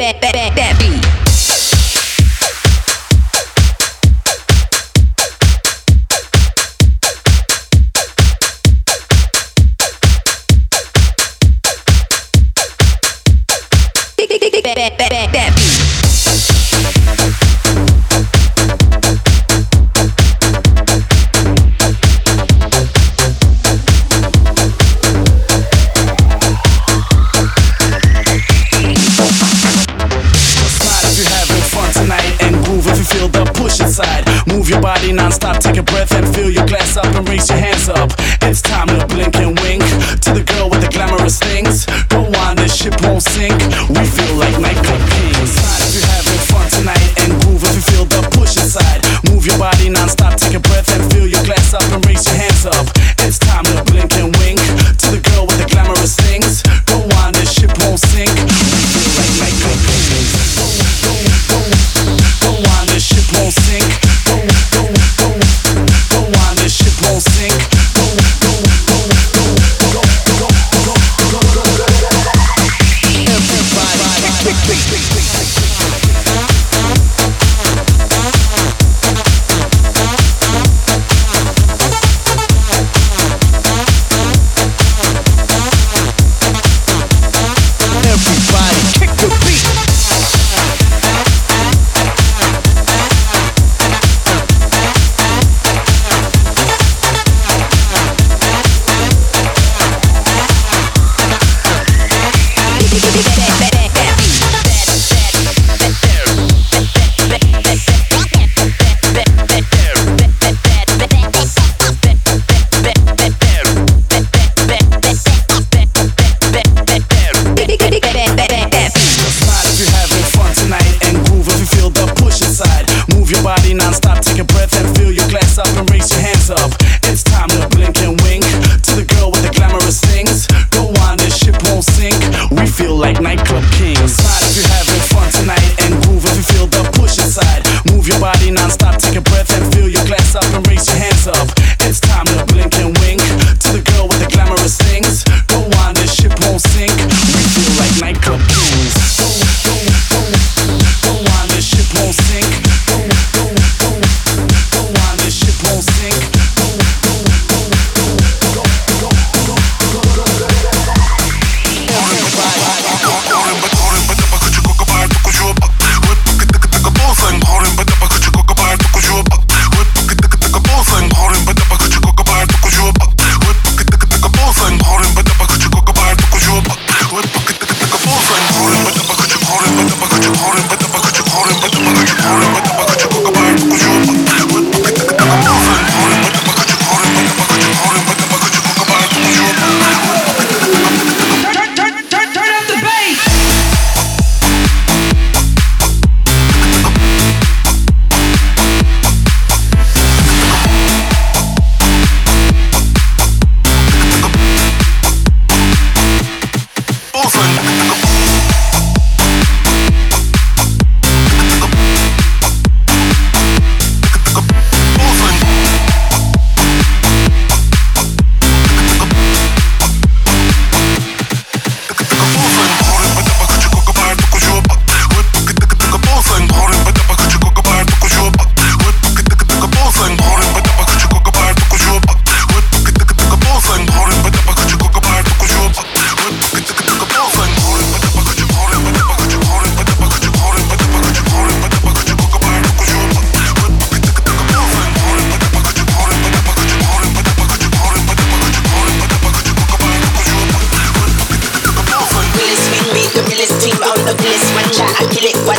back.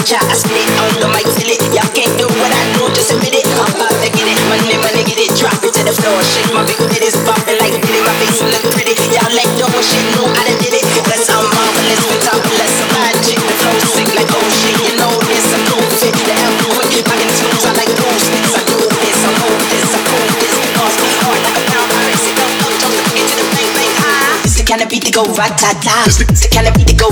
It, out, I split it on the mic, feel it. Y'all can't do what I do, just admit it. I'm about to get it, money, money, get it, drop it to the floor. Shake my big head is bumping like it, my face look pretty. Y'all like dope shit, know I done did it. Cause marvelous, with topless, I'm magic. The flow sick like oh shit, you know this, I'm cool fit. The L quick, my tunes, I like those. I do this, I move this, I cool this. Cause pound, I race it up, up, jump to get to the bang, bang, high. Ah. It's the kind of beat that go rat-ta-ta. It's the kind of beat that go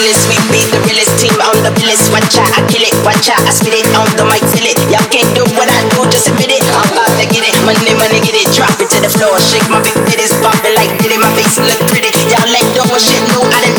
realest, we be the realest team on the realest. Watch out, I kill it, watch out, I spit it on the mic, till it. Y'all can't do what I do, just admit it. I'm about to get it, money, money, get it, drop it to the floor, shake my big titties, bump it like did it, my face look pretty. Y'all let go shit, no, I didn't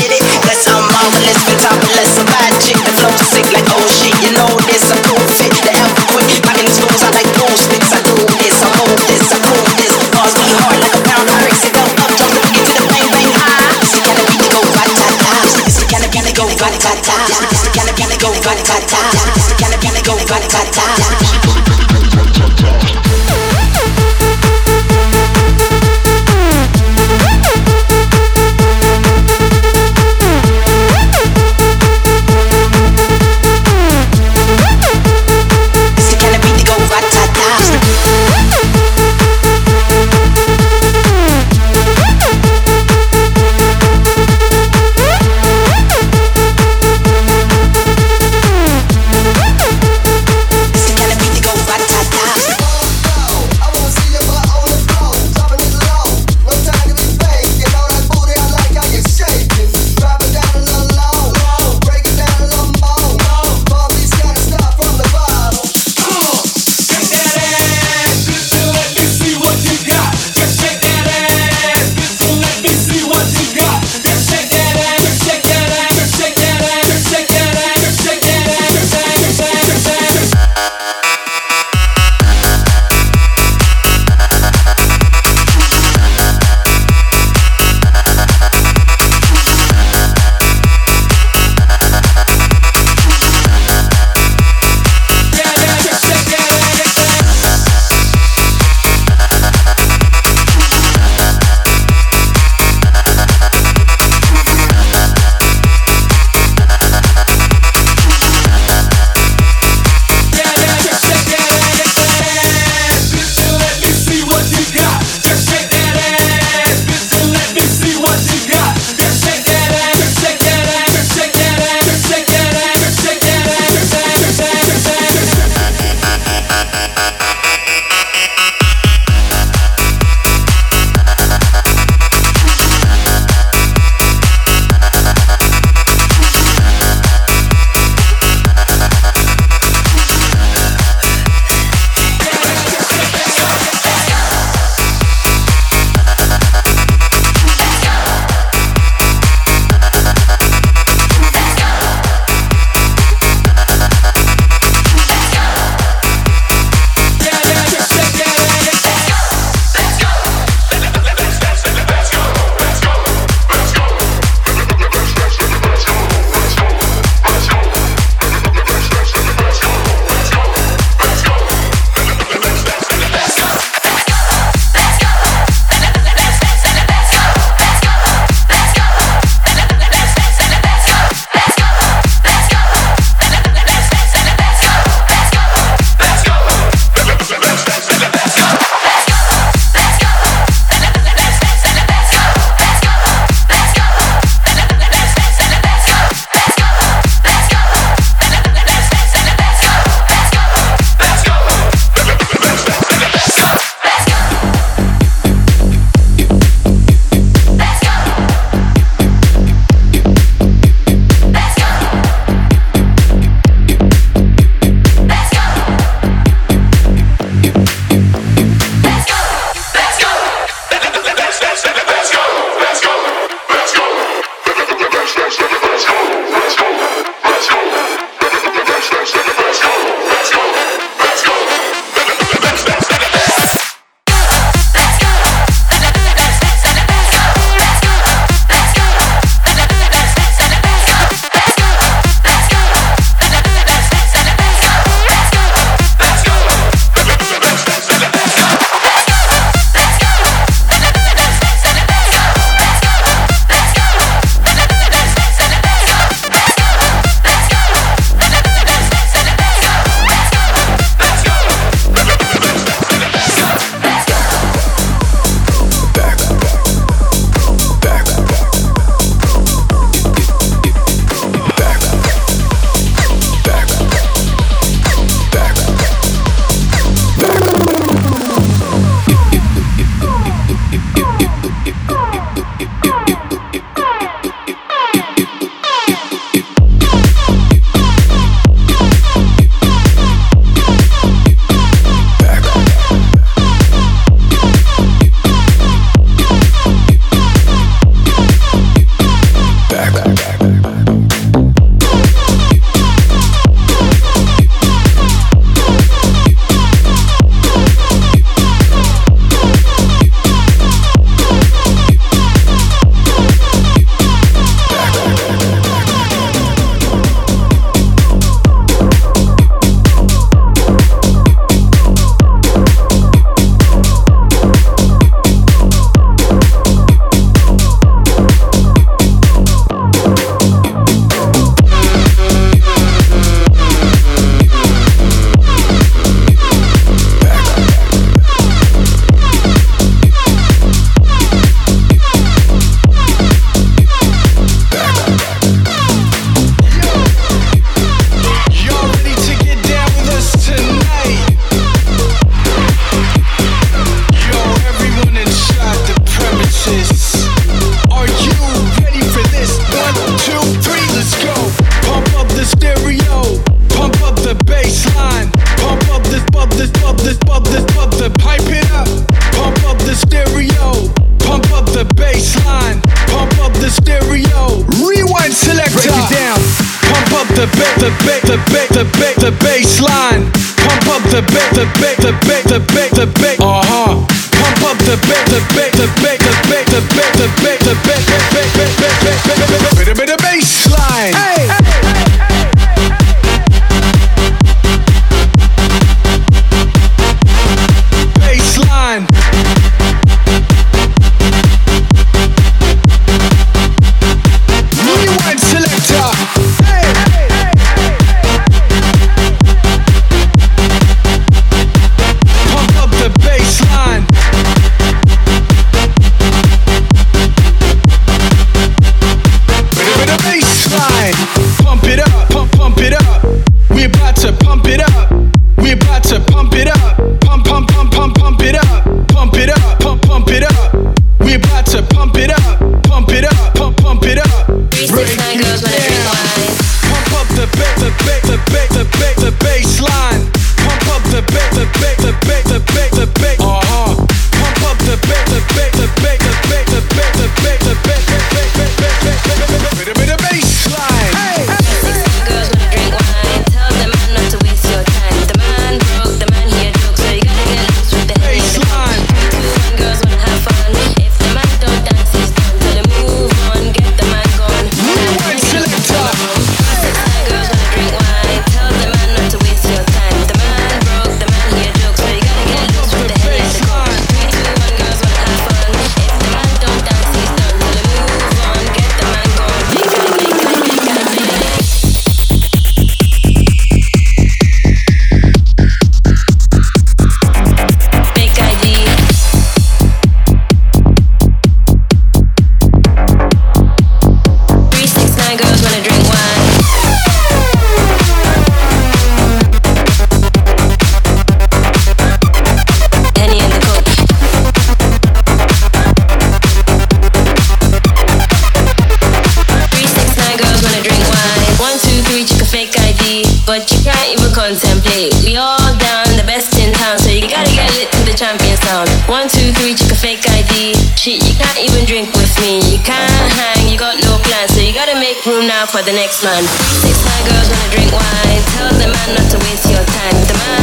now for the next man. Six high girls wanna drink wine. Tell the man not to waste your time. The man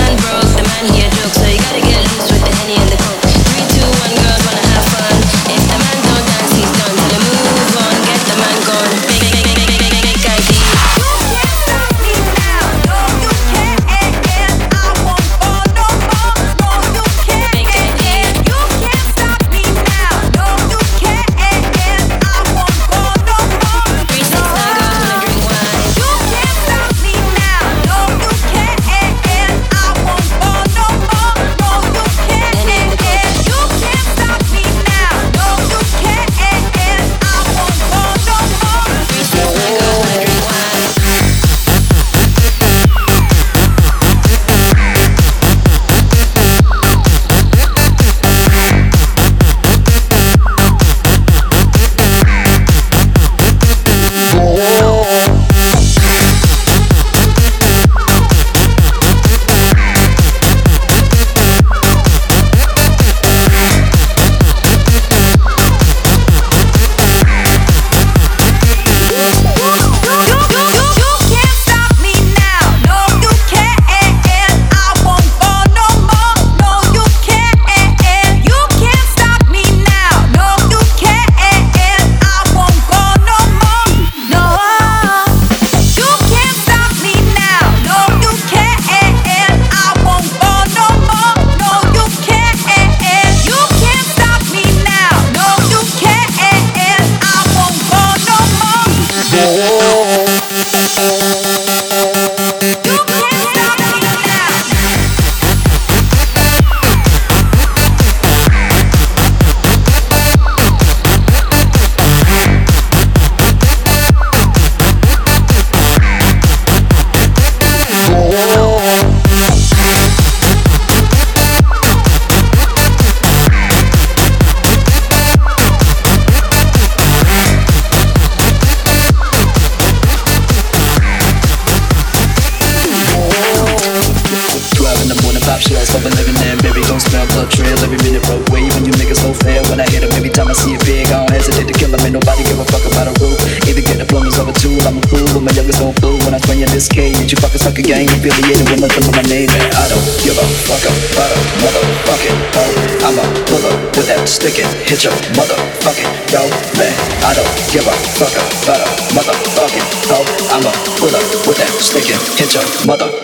stick it, hit your motherfucking dog man. I don't give a fuck about a motherfucking dog. I'ma pull up with that stick it, hit your motherfucking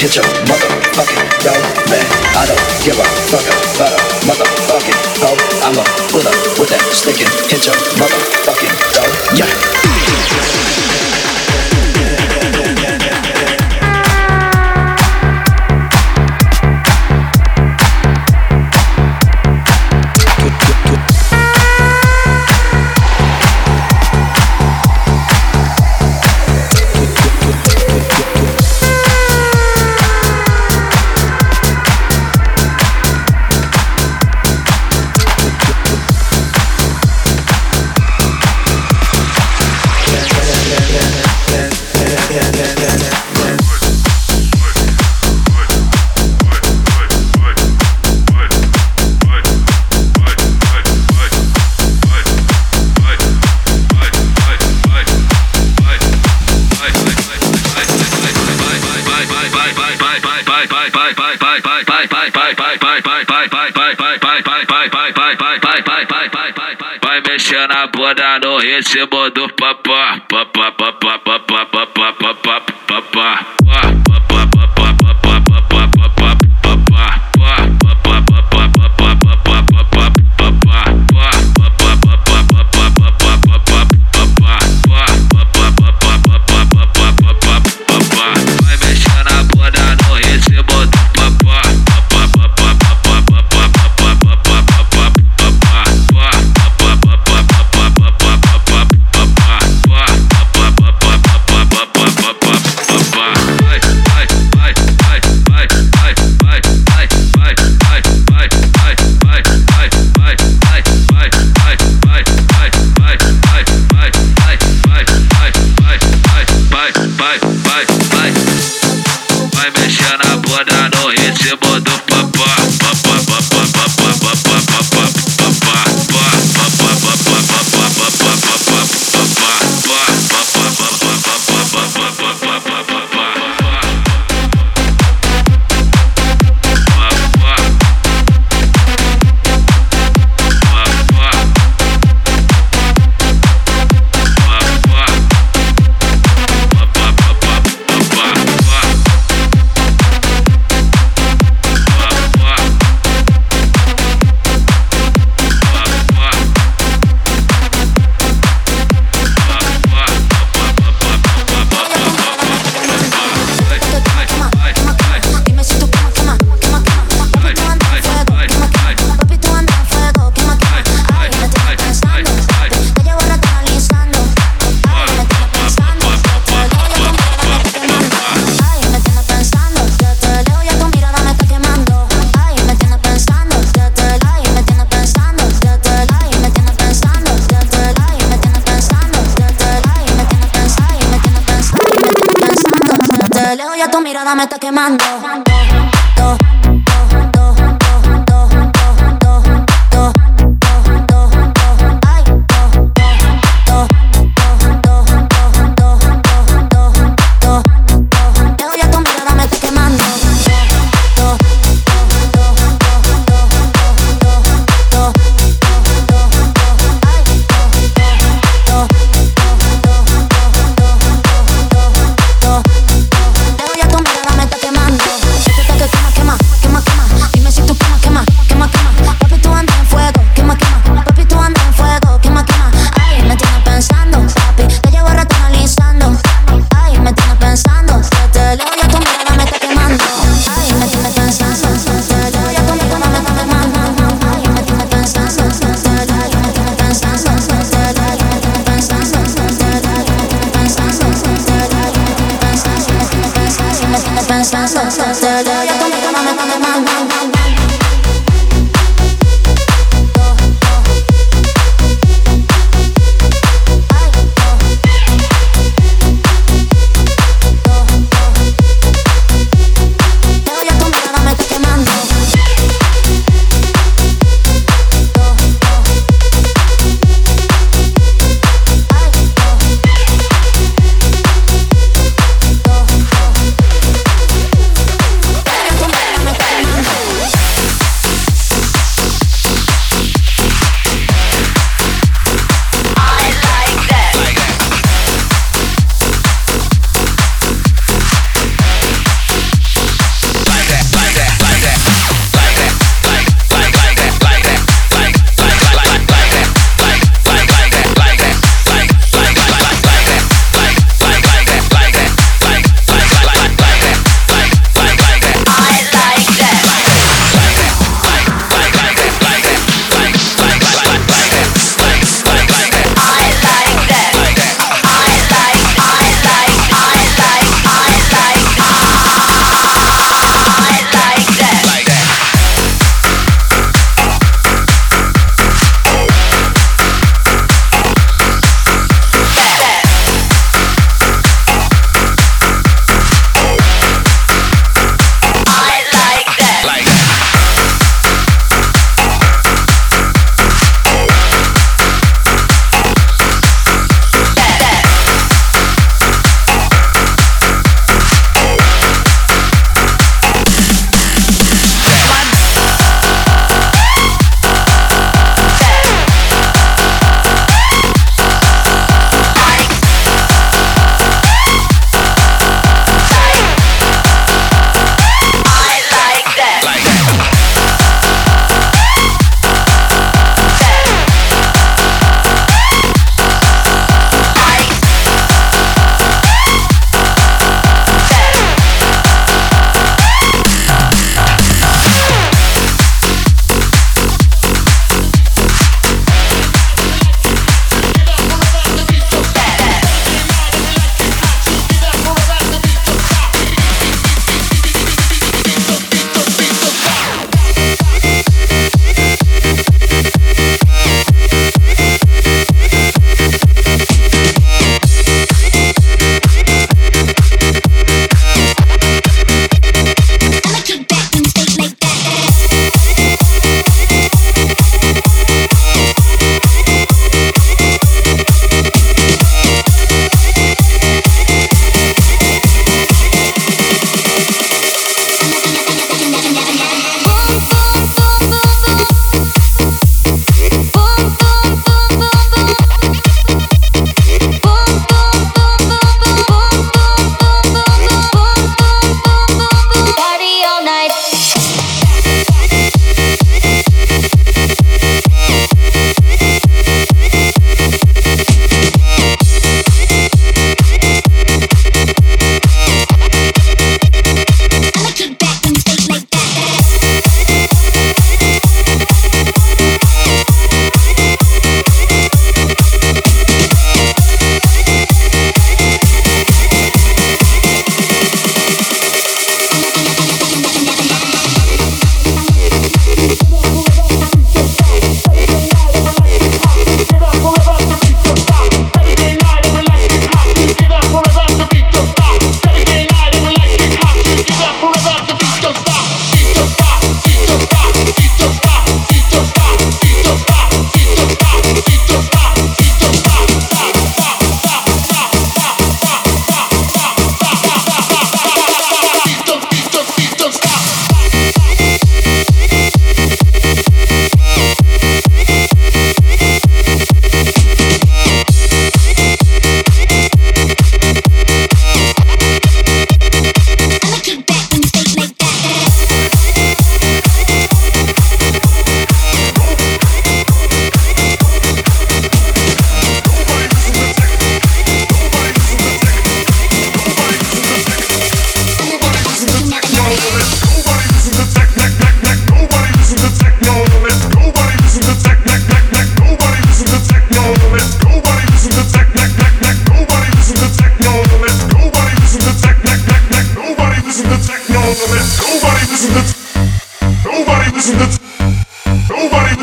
hit your motherfucking dog man. I don't give a fuck about a motherfucking hoe. I'ma put up with that stinking and hit your motherfucking bunda no ritmo do papá, papá, papá, papá, papá, papá, papá, papá.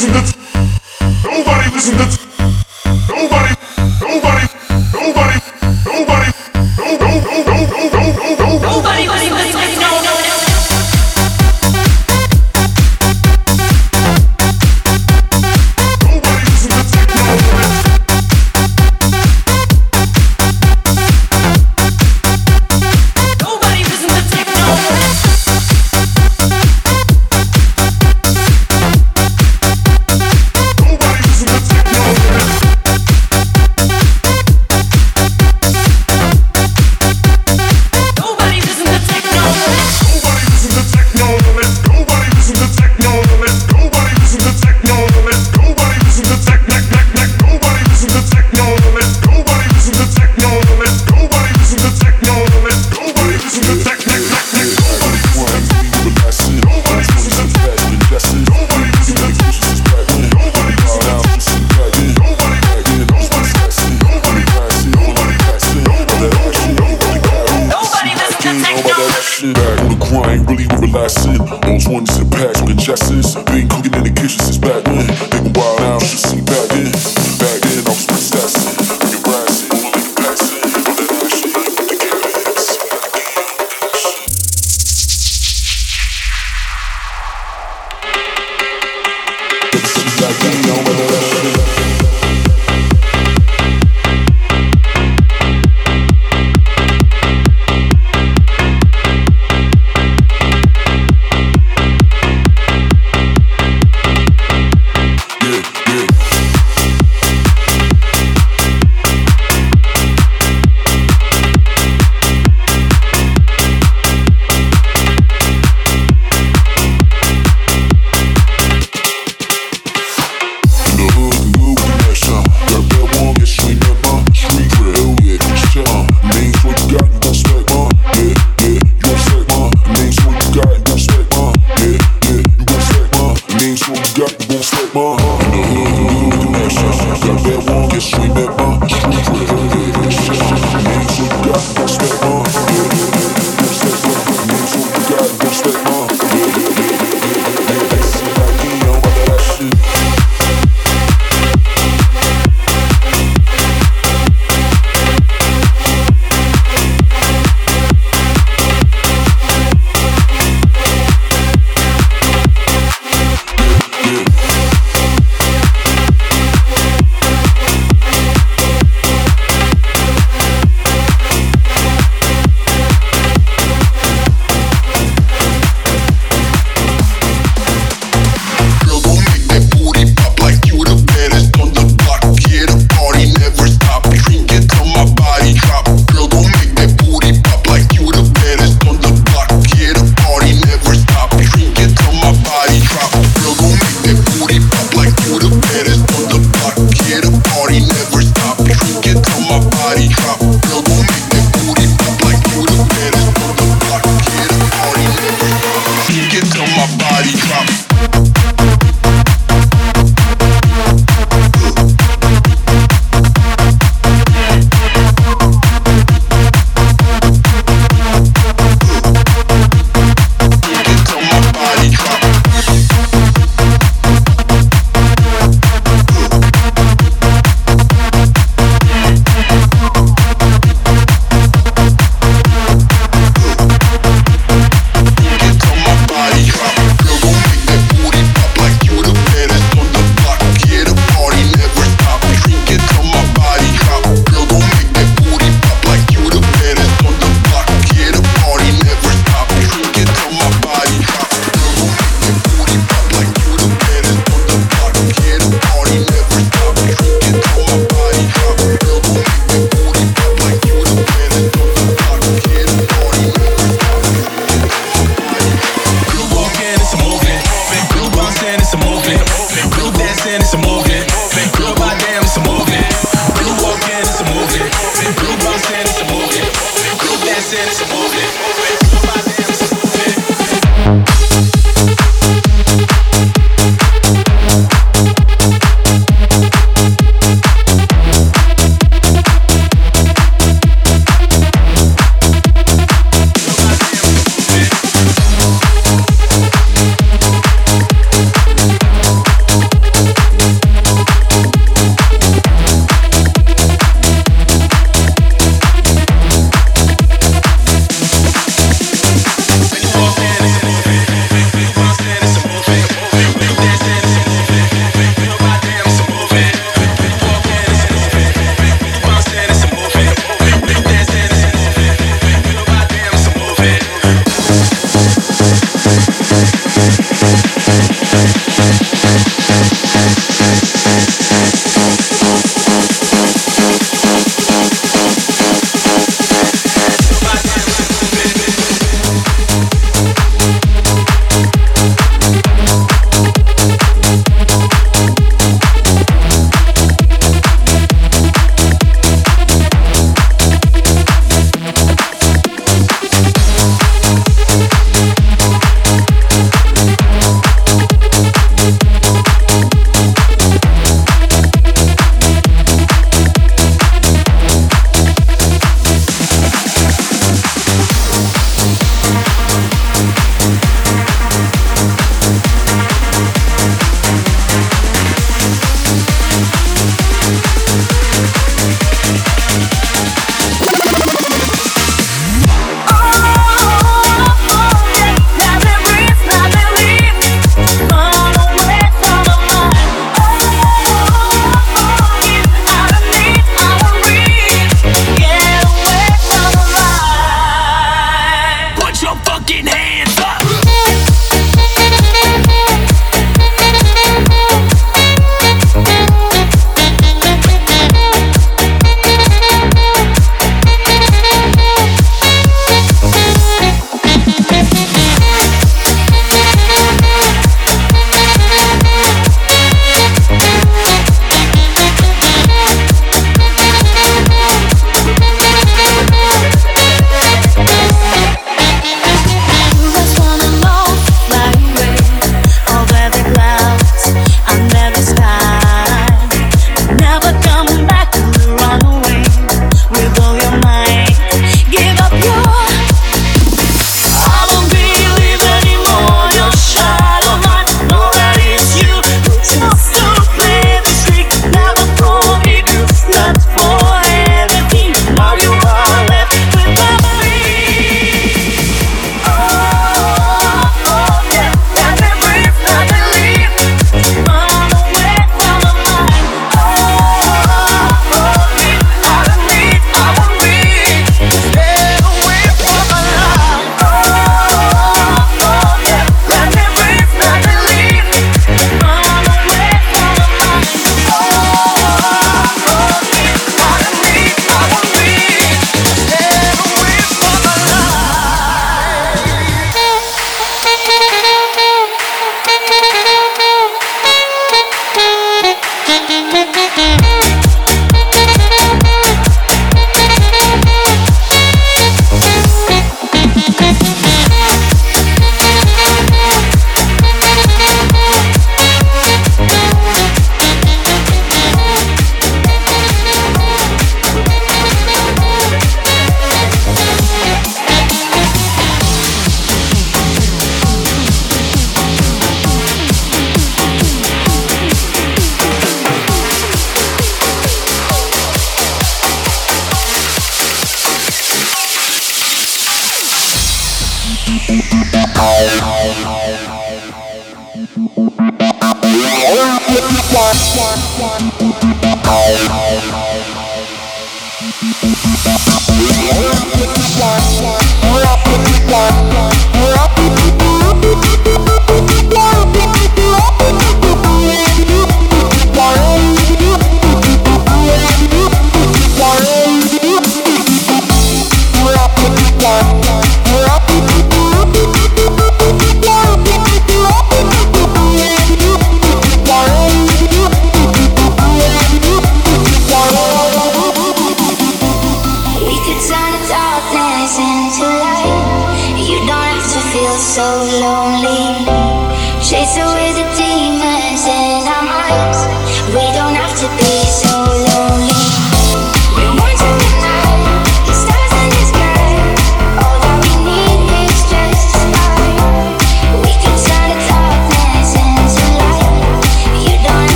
Listen to